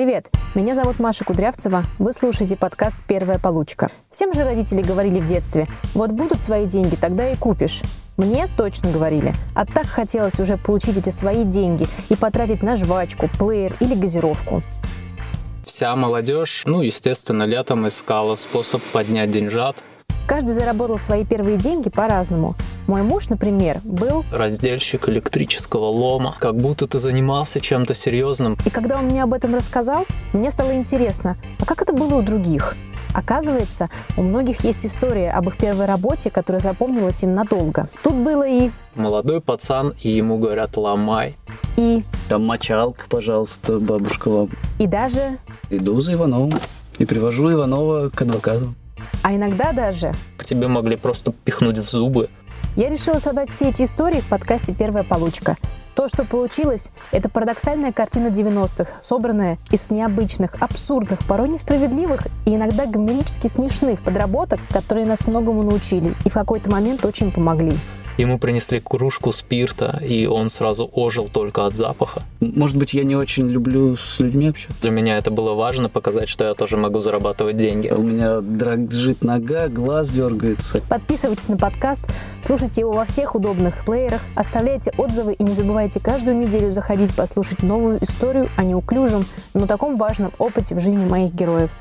Привет, меня зовут Маша Кудрявцева. Вы слушаете подкаст «Первая получка». Всем же родители говорили в детстве, вот будут свои деньги, тогда и купишь. Мне точно говорили. А так хотелось уже получить эти свои деньги и потратить на жвачку, плеер или газировку. Вся молодежь, ну, естественно, летом искала способ поднять деньжат, Каждый заработал свои первые деньги по-разному. Мой муж, например, был раздельщик электрического лома, как будто ты занимался чем-то серьезным. И когда он мне об этом рассказал, мне стало интересно, а как это было у других? Оказывается, у многих есть история об их первой работе, которая запомнилась им надолго. Тут было и... Молодой пацан, и ему говорят «ломай». И... Там мочалка, пожалуйста, бабушка вам. И даже... Иду за Ивановым и привожу Иванова к адвокату. А иногда даже... К тебе могли просто пихнуть в зубы. Я решила собрать все эти истории в подкасте «Первая получка». То, что получилось, это парадоксальная картина 90-х, собранная из необычных, абсурдных, порой несправедливых и иногда гомерически смешных подработок, которые нас многому научили и в какой-то момент очень помогли. Ему принесли кружку спирта, и он сразу ожил только от запаха. Может быть, я не очень люблю с людьми общаться? Для меня это было важно, показать, что я тоже могу зарабатывать деньги. У меня дрожит нога, глаз дергается. Подписывайтесь на подкаст, слушайте его во всех удобных плеерах, оставляйте отзывы и не забывайте каждую неделю заходить послушать новую историю о неуклюжем, но таком важном опыте в жизни моих героев.